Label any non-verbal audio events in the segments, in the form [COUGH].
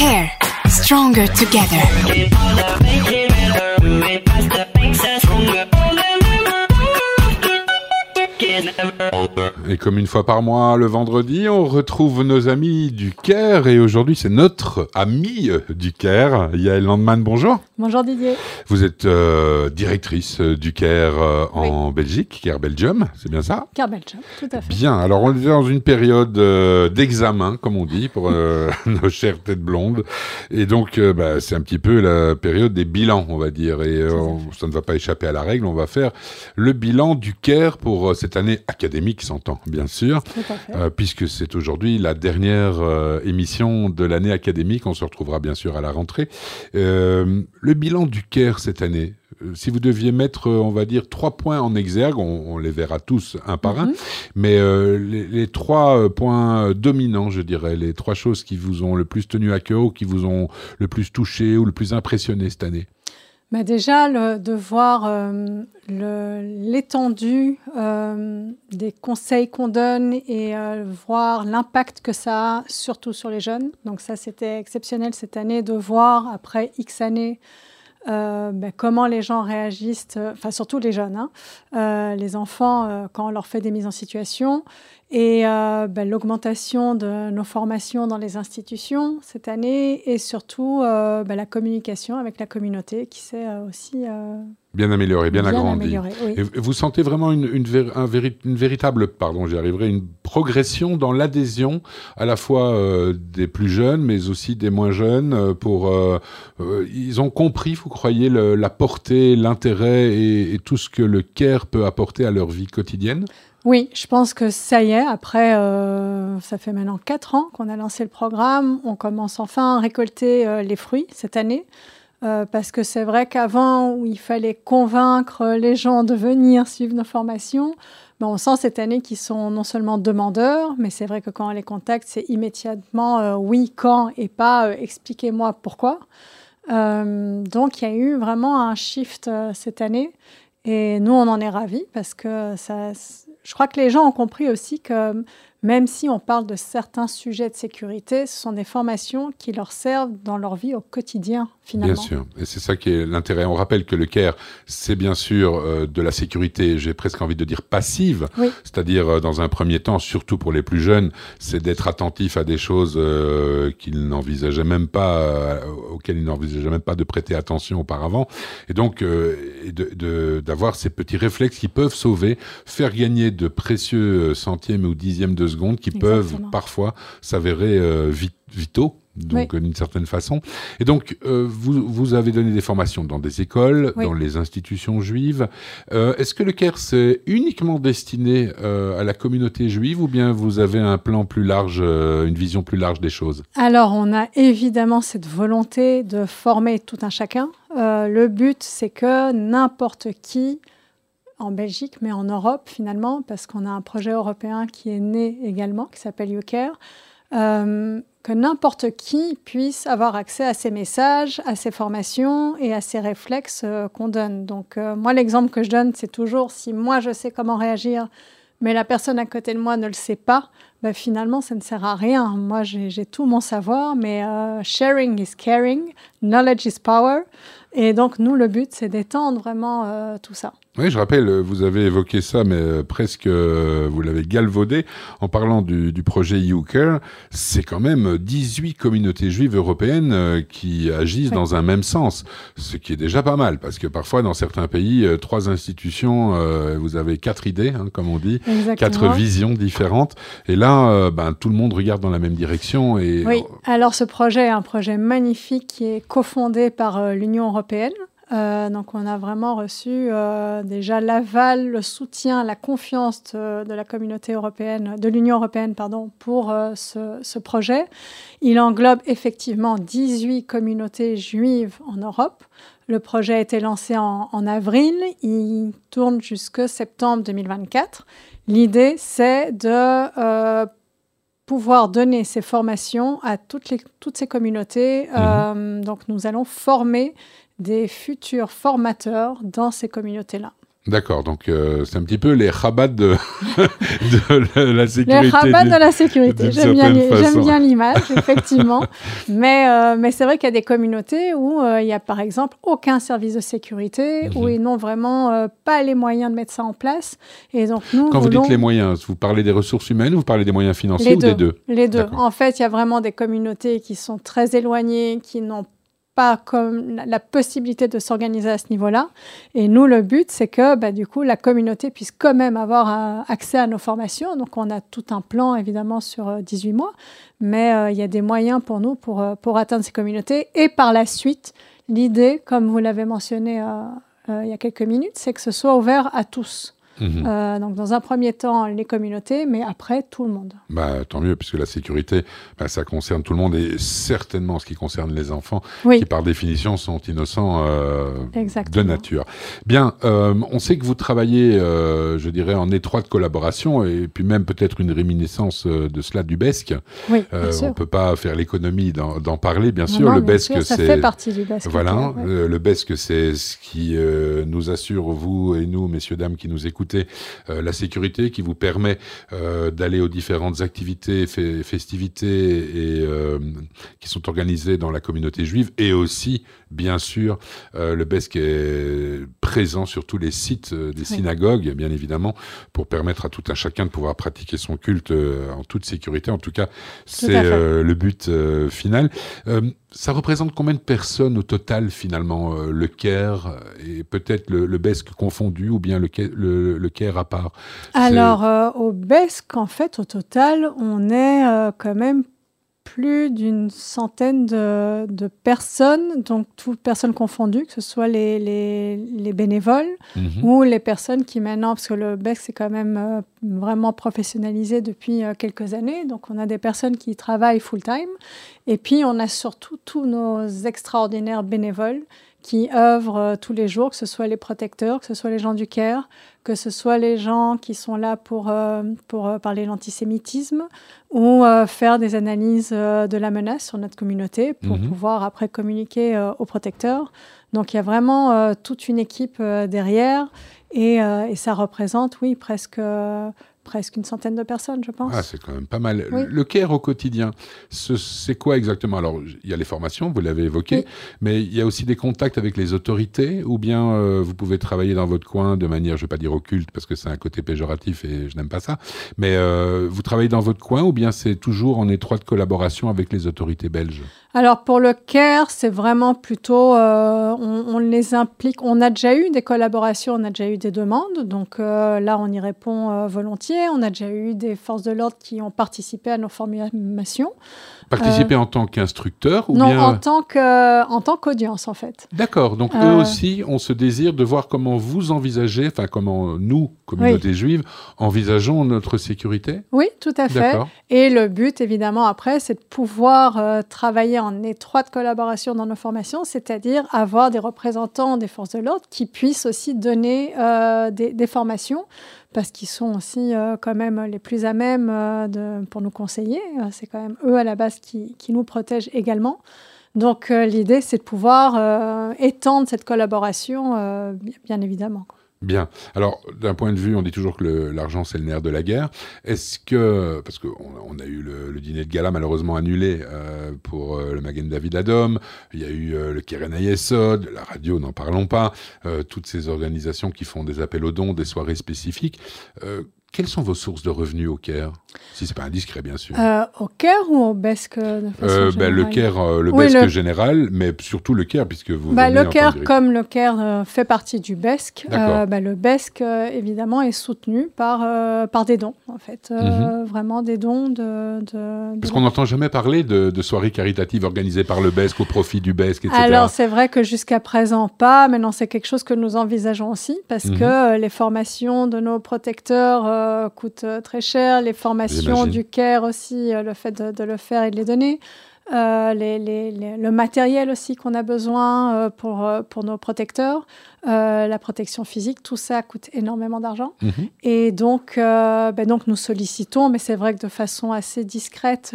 Care. Stronger together. Et comme une fois par mois, le vendredi, on retrouve nos amis du Caire. Et aujourd'hui, c'est notre ami du Caire, Yael Landman. Bonjour. Bonjour Didier. Vous êtes euh, directrice du Caire euh, en Belgique, Caire Belgium, c'est bien ça? Caire Belgium, tout à fait. Bien. Alors, on est dans une période euh, d'examen, comme on dit, pour [LAUGHS] nos chères têtes blondes. Et donc, bah, c'est un petit peu la période des bilans, on va dire. Et ça ne va pas échapper à la règle. On va faire le bilan du Caire pour cette année académique, s'entend bien sûr, euh, puisque c'est aujourd'hui la dernière euh, émission de l'année académique. On se retrouvera bien sûr à la rentrée. Euh, le bilan du Caire cette année, si vous deviez mettre, on va dire, trois points en exergue, on, les verra tous un par un, mhm. mais les, trois points dominants, je dirais, les trois choses qui vous ont le plus tenu à cœur ou qui vous ont le plus touché ou le plus impressionné cette année Déjà, de voir euh, l'étendue euh, des conseils qu'on donne et euh, voir l'impact que ça a, surtout sur les jeunes. Donc ça, c'était exceptionnel cette année de voir, après X années, ben, comment les gens réagissent, enfin surtout les jeunes, hein, les enfants, quand on leur fait des mises en situation, et ben, l'augmentation de nos formations dans les institutions cette année, et surtout ben, la communication avec la communauté qui s'est aussi Bien amélioré, bien, agrandi. Et vous sentez vraiment une, une, un une véritable, pardon, j'y arriverai, une progression dans l'adhésion à la fois euh, des plus jeunes, mais aussi des moins jeunes. Euh, pour, euh, ils ont compris, vous croyez, la portée, l'intérêt et, et, tout ce que le CARE peut apporter à leur vie quotidienne? Oui, je pense que ça y est. Après, ça fait maintenant quatre ans qu'on a lancé le programme. On commence enfin à récolter les fruits cette année. Euh, parce que c'est vrai qu'avant, où il fallait convaincre les gens de venir suivre nos formations, ben on sent cette année qu'ils sont non seulement demandeurs, mais c'est vrai que quand on les contacte, c'est immédiatement euh, oui, quand, et pas euh, expliquez-moi pourquoi. donc il y a eu vraiment un shift cette année. Et nous, on en est ravis parce que ça, je crois que les gens ont compris aussi que même si on parle de certains sujets de sécurité, ce sont des formations qui leur servent dans leur vie au quotidien, finalement. Bien sûr, et c'est ça qui est l'intérêt. On rappelle que le CARE, c'est bien sûr euh, de la sécurité, j'ai presque envie de dire passive, c'est-à-dire euh, dans un premier temps, surtout pour les plus jeunes, c'est d'être attentif à des choses euh, qu'ils n'envisageaient même pas, auxquelles ils n'envisageaient même pas de prêter attention auparavant, et donc d'avoir de, ces petits réflexes qui peuvent sauver, faire gagner de précieux centièmes ou dixièmes de secondes qui peuvent parfois s'avérer euh, vitaux donc d'une certaine façon. Et donc, euh, vous, vous avez donné des formations dans des écoles, dans les institutions juives. Euh, est-ce que le CAIR, c'est uniquement destiné à la communauté juive ou bien vous avez un plan plus large, une vision plus large des choses? Alors, on a évidemment cette volonté de former tout un chacun. le but, c'est que n'importe qui en Belgique, mais en Europe finalement, parce qu'on a un projet européen qui est né également, qui s'appelle YouCare, euh, que n'importe qui puisse avoir accès à ces messages, à ces formations et à ces réflexes euh, qu'on donne. Donc euh, moi, l'exemple que je donne, c'est toujours si moi je sais comment réagir, mais la personne à côté de moi ne le sait pas, ben, finalement, ça ne sert à rien. Moi, j'ai tout mon savoir, mais sharing is caring, knowledge is power. Et donc, nous, le but, c'est d'étendre vraiment tout ça. Oui, je rappelle, vous avez évoqué ça, mais euh, presque euh, vous l'avez galvaudé en parlant du, du projet YouCare. C'est quand même 18 communautés juives européennes euh, qui agissent dans un même sens, ce qui est déjà pas mal, parce que parfois dans certains pays, trois institutions, vous avez quatre idées, hein, comme on dit, quatre visions différentes, et là, ben, tout le monde regarde dans la même direction. Et... Oui, alors ce projet est un projet magnifique qui est cofondé par l'Union européenne. Euh, donc on a vraiment reçu euh, déjà l'aval, le soutien, la confiance de, la communauté européenne, de l'Union européenne pardon, pour euh, ce, projet. Il englobe effectivement 18 communautés juives en Europe. Le projet a été lancé en, en avril, il tourne jusque septembre 2024. L'idée c'est de pouvoir donner ces formations à toutes, les, toutes ces communautés. Mmh. donc nous allons former des futurs formateurs dans ces communautés-là. D'accord, donc euh, c'est un petit peu les rabats de, [LAUGHS] de la, sécurité. Les rabats de la sécurité, j'aime bien, l'image, [LAUGHS] effectivement. mais euh, mais c'est vrai qu'il y a des communautés où euh, il n'y a par exemple aucun service de sécurité, où mhm. ils n'ont vraiment pas les moyens de mettre ça en place. Et donc nous, Quand vous dites les moyens, vous parlez des ressources humaines ou vous parlez des moyens financiers ou des deux Les deux. En fait, il y a vraiment des communautés qui sont très éloignées, qui n'ont la possibilité de s'organiser à ce niveau-là. Et nous, le but, c'est que bah, du coup, la communauté puisse quand même avoir euh, accès à nos formations. Donc, on a tout un plan, évidemment, sur 18 euh, mois, mais euh, il y a des moyens pour nous pour, pour atteindre ces communautés. Et par la suite, l'idée, comme vous l'avez mentionné il y a quelques minutes, c'est que ce soit ouvert à tous. Mhm. Euh, donc, dans un premier temps, les communautés, mais après, tout le monde. Bah, tant mieux, puisque la sécurité, bah, ça concerne tout le monde et certainement ce qui concerne les enfants, qui par définition sont innocents euh, de nature. Bien, euh, on sait que vous travaillez, je dirais, en étroite collaboration et puis même peut-être une réminiscence de cela du BESC. Oui, on ne peut pas faire l'économie d'en parler, bien sûr. le BESC, c'est. Ça fait partie du BESC. Voilà, le BESC, c'est ce qui nous assure, vous et nous, messieurs, dames qui nous écoutent, euh, la sécurité qui vous permet euh, d'aller aux différentes activités, festivités et, euh, qui sont organisées dans la communauté juive et aussi, bien sûr, le BESC est présent sur tous les sites des synagogues, bien évidemment, pour permettre à tout un chacun de pouvoir pratiquer son culte en toute sécurité. En tout cas, c'est le but final. ça représente combien de personnes au total, finalement, le CARE et peut-être le, le BESC confondu ou bien le, le, le CARE à part Alors, euh, au BESC, en fait, au total, on est euh, quand même plus d'une centaine de, personnes, donc toutes personnes confondues, que ce soit les, les, bénévoles mhm. ou les personnes qui maintenant, parce que le BESC c'est quand même euh, vraiment professionnalisé depuis quelques années, donc on a des personnes qui travaillent full-time, et puis on a surtout tous nos extraordinaires bénévoles qui œuvrent tous les jours, que ce soit les protecteurs, que ce soit les gens du CARE, que ce soit les gens qui sont là pour, euh, pour euh, parler de l'antisémitisme ou euh, faire des analyses de la menace sur notre communauté pour mhm. pouvoir après communiquer aux protecteurs. Donc il y a vraiment toute une équipe derrière et, et, ça représente, oui, presque presque une centaine de personnes, je pense. Ah, c'est quand même pas mal. Le CARE au quotidien, c'est quoi exactement? Alors, il y a les formations, vous l'avez évoqué, mais il y a aussi des contacts avec les autorités, ou bien euh, vous pouvez travailler dans votre coin de manière, je ne vais pas dire occulte, parce que c'est un côté péjoratif et je n'aime pas ça, mais euh, vous travaillez dans votre coin, ou bien c'est toujours en étroite collaboration avec les autorités belges? Alors, pour le CARE, c'est vraiment plutôt, euh, on, les implique, on a déjà eu des collaborations, on a déjà eu des demandes, donc là, on y répond volontiers. On a déjà eu des forces de l'ordre qui ont participé à nos formations. Participer en tant qu'instructeur ou non, bien... en tant que, en tant qu'audience en fait. D'accord. Donc eux euh, aussi ont ce désir de voir comment vous envisagez, enfin comment nous, communauté juive, envisageons notre sécurité. Oui, tout à fait. Et le but évidemment après, c'est de pouvoir euh, travailler en étroite collaboration dans nos formations, c'est-à-dire avoir des représentants des forces de l'ordre qui puissent aussi donner euh, des, des formations parce qu'ils sont aussi euh, quand même les plus à même euh, de, pour nous conseiller. Euh, c'est quand même eux à la base qui, qui nous protègent également. Donc l'idée, c'est de pouvoir étendre cette collaboration, bien évidemment. Bien. Alors, d'un point de vue, on dit toujours que l'argent, c'est le nerf de la guerre. Est-ce que, parce qu'on on a eu le, dîner de gala malheureusement annulé euh, pour euh, le Magen David Adom, il y a eu euh, le Keren Ayesod, la radio, n'en parlons pas, toutes ces organisations qui font des appels aux dons, des soirées spécifiques. Quelles sont vos sources de revenus au Caire Si c'est pas indiscret, bien sûr? Euh, au Caire ou au BESC euh, ben, Le Caire, euh, le BESC général, mais surtout le Caire, puisque vous. Bah, le Caire, comme le Caire fait partie du BESC, bah, le BESC, évidemment, est soutenu par, par des dons, en fait. Mhm. Vraiment des dons de. de Parce qu'on n'entend jamais parler de, de, soirées caritatives organisées par le BESC au profit du BESC, etc. Alors, c'est vrai que jusqu'à présent, pas. Maintenant, c'est quelque chose que nous envisageons aussi, parce mhm. que les formations de nos protecteurs euh, coûte euh, très cher, les formations du CARE aussi, euh, le fait de, le faire et de les donner. le matériel aussi qu'on a besoin pour, pour nos protecteurs, la protection physique, tout ça coûte énormément d'argent. Mhm. Et donc, ben donc, nous sollicitons, mais c'est vrai que de façon assez discrète,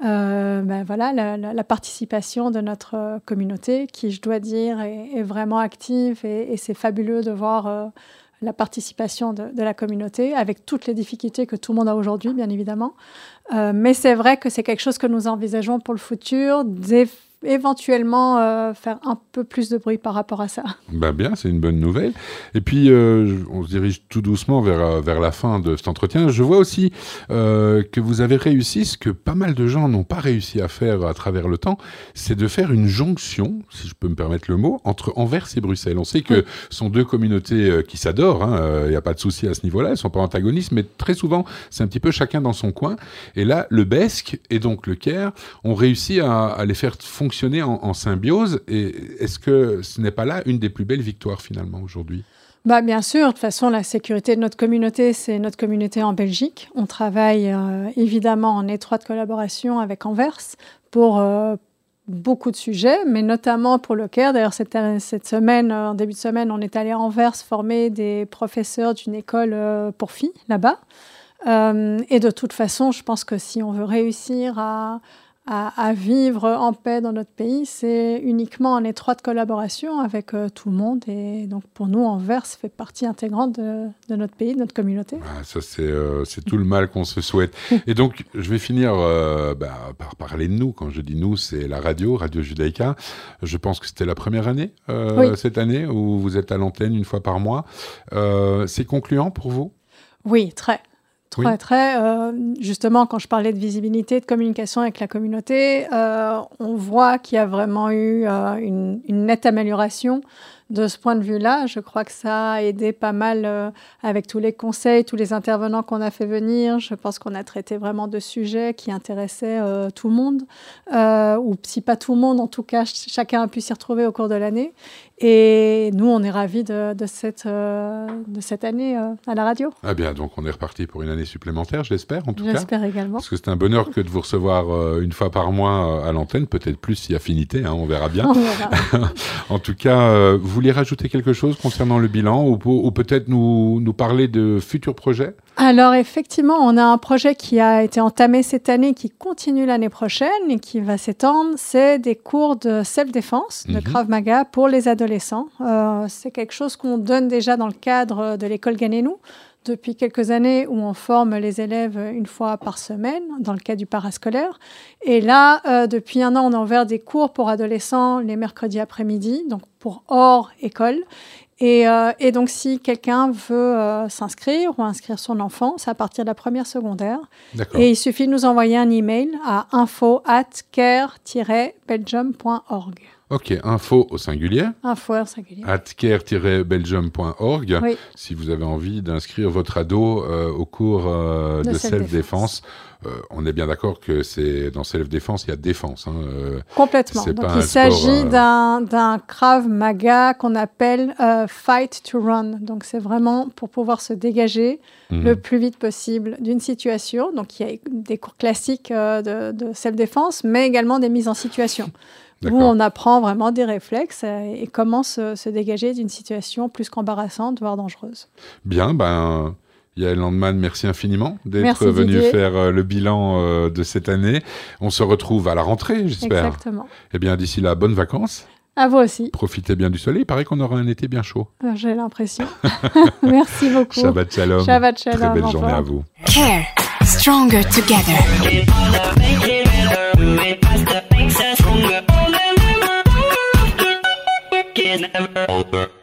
ben voilà, la, participation de notre communauté, qui, je dois dire, est, vraiment active et, c'est fabuleux de voir la participation de, la communauté, avec toutes les difficultés que tout le monde a aujourd'hui, bien évidemment. mais c'est vrai que c'est quelque chose que nous envisageons pour le futur, des éventuellement euh, faire un peu plus de bruit par rapport à ça. Ben bien, c'est une bonne nouvelle. Et puis, euh, on se dirige tout doucement vers, euh, vers la fin de cet entretien. Je vois aussi que vous avez réussi ce que pas mal de gens n'ont pas réussi à faire à travers le temps, c'est de faire une jonction, si je peux me permettre le mot, entre Anvers et Bruxelles. On sait que ce sont deux communautés qui s'adorent, il hein, n'y a pas de souci à ce niveau-là, elles ne sont pas antagonistes, mais très souvent, c'est un petit peu chacun dans son coin. Et là, le BESC et donc le CARE ont réussi à, à les faire fonctionner fonctionner en, symbiose. Et est-ce que ce n'est pas là une des plus belles victoires finalement aujourd'hui? Bah, bien sûr, de toute façon, la sécurité de notre communauté, c'est notre communauté en Belgique. On travaille euh, évidemment en étroite collaboration avec Anvers pour euh, beaucoup de sujets, mais notamment pour le CARE. D'ailleurs, cette, semaine, en début de semaine, on est allé à Anvers former des professeurs d'une école euh, pour filles là-bas. et de toute façon, je pense que si on veut réussir à, à, vivre en paix dans notre pays, c'est uniquement en étroite collaboration avec euh, tout le monde. Et donc pour nous, Anvers fait partie intégrante de, notre pays, de notre communauté. Ah, ça, euh, c'est tout le mal qu'on se souhaite. et donc, je vais finir euh, bah, par parler de nous. Quand je dis nous, c'est la radio, Radio Judaïka. Je pense que c'était la première année, cette année, où vous êtes à l'antenne une fois par mois. c'est concluant pour vous? Oui, très. Très, très. Euh, justement, quand je parlais de visibilité, de communication avec la communauté, euh, on voit qu'il y a vraiment eu euh, une, une, nette amélioration de ce point de vue-là, je crois que ça a aidé pas mal euh, avec tous les conseils, tous les intervenants qu'on a fait venir. Je pense qu'on a traité vraiment de sujets qui intéressaient euh, tout le monde, euh, ou si pas tout le monde, en tout cas, chacun a pu s'y retrouver au cours de l'année. Et nous, on est ravis de, cette, de cette année à la radio. Ah bien, donc on est reparti pour une année supplémentaire, j'espère en tout cas. J'espère également. Parce que c'est un bonheur que de vous recevoir une fois par mois à l'antenne, peut-être plus si affinité, hein, on verra bien. On verra. [LAUGHS] en tout cas, vous voulez rajouter quelque chose concernant le bilan ou, peut-être nous, nous parler de futurs projets? Alors effectivement, on a un projet qui a été entamé cette année, qui continue l'année prochaine et qui va s'étendre. C'est des cours de self-défense, de mhm. Krav Maga pour les adolescents. Euh, c'est quelque chose qu'on donne déjà dans le cadre de l'école Ganenou depuis quelques années où on forme les élèves une fois par semaine dans le cas du parascolaire. Et là, euh, depuis un an, on a ouvert des cours pour adolescents les mercredis après-midi, donc pour hors école. Et, euh, donc, si quelqu'un veut euh, s'inscrire ou inscrire son enfant, c'est à partir de la première secondaire. Et il suffit de nous envoyer un email à info at care-belgium.org. Ok, info au singulier. Info au singulier. At care-belgium.org. Si vous avez envie d'inscrire votre ado euh, au cours euh, de, self-défense. Euh, on est bien d'accord que c'est dans self-défense, il y a défense. Hein, Complètement. Donc il s'agit d'un Krav Maga qu'on appelle Fight to Run. Donc c'est vraiment pour pouvoir se dégager mhm. le plus vite possible d'une situation. Donc il y a des cours classiques de, de self-défense, mais également des mises en situation où on apprend vraiment des réflexes et comment se, dégager d'une situation plus qu'embarrassante, voire dangereuse. Bien, ben. Yael Landman, merci infiniment d'être venu faire euh, le bilan euh, de cette année. On se retrouve à la rentrée, j'espère. Exactement. Eh bien, d'ici là, bonnes vacances. À vous aussi. Profitez bien du soleil. Il paraît qu'on aura un été bien chaud. Euh, j'ai l'impression. [LAUGHS] [LAUGHS] merci beaucoup. Shabbat shalom. Shabbat shalom. Très belle journée à vous. Care. Stronger together. Over.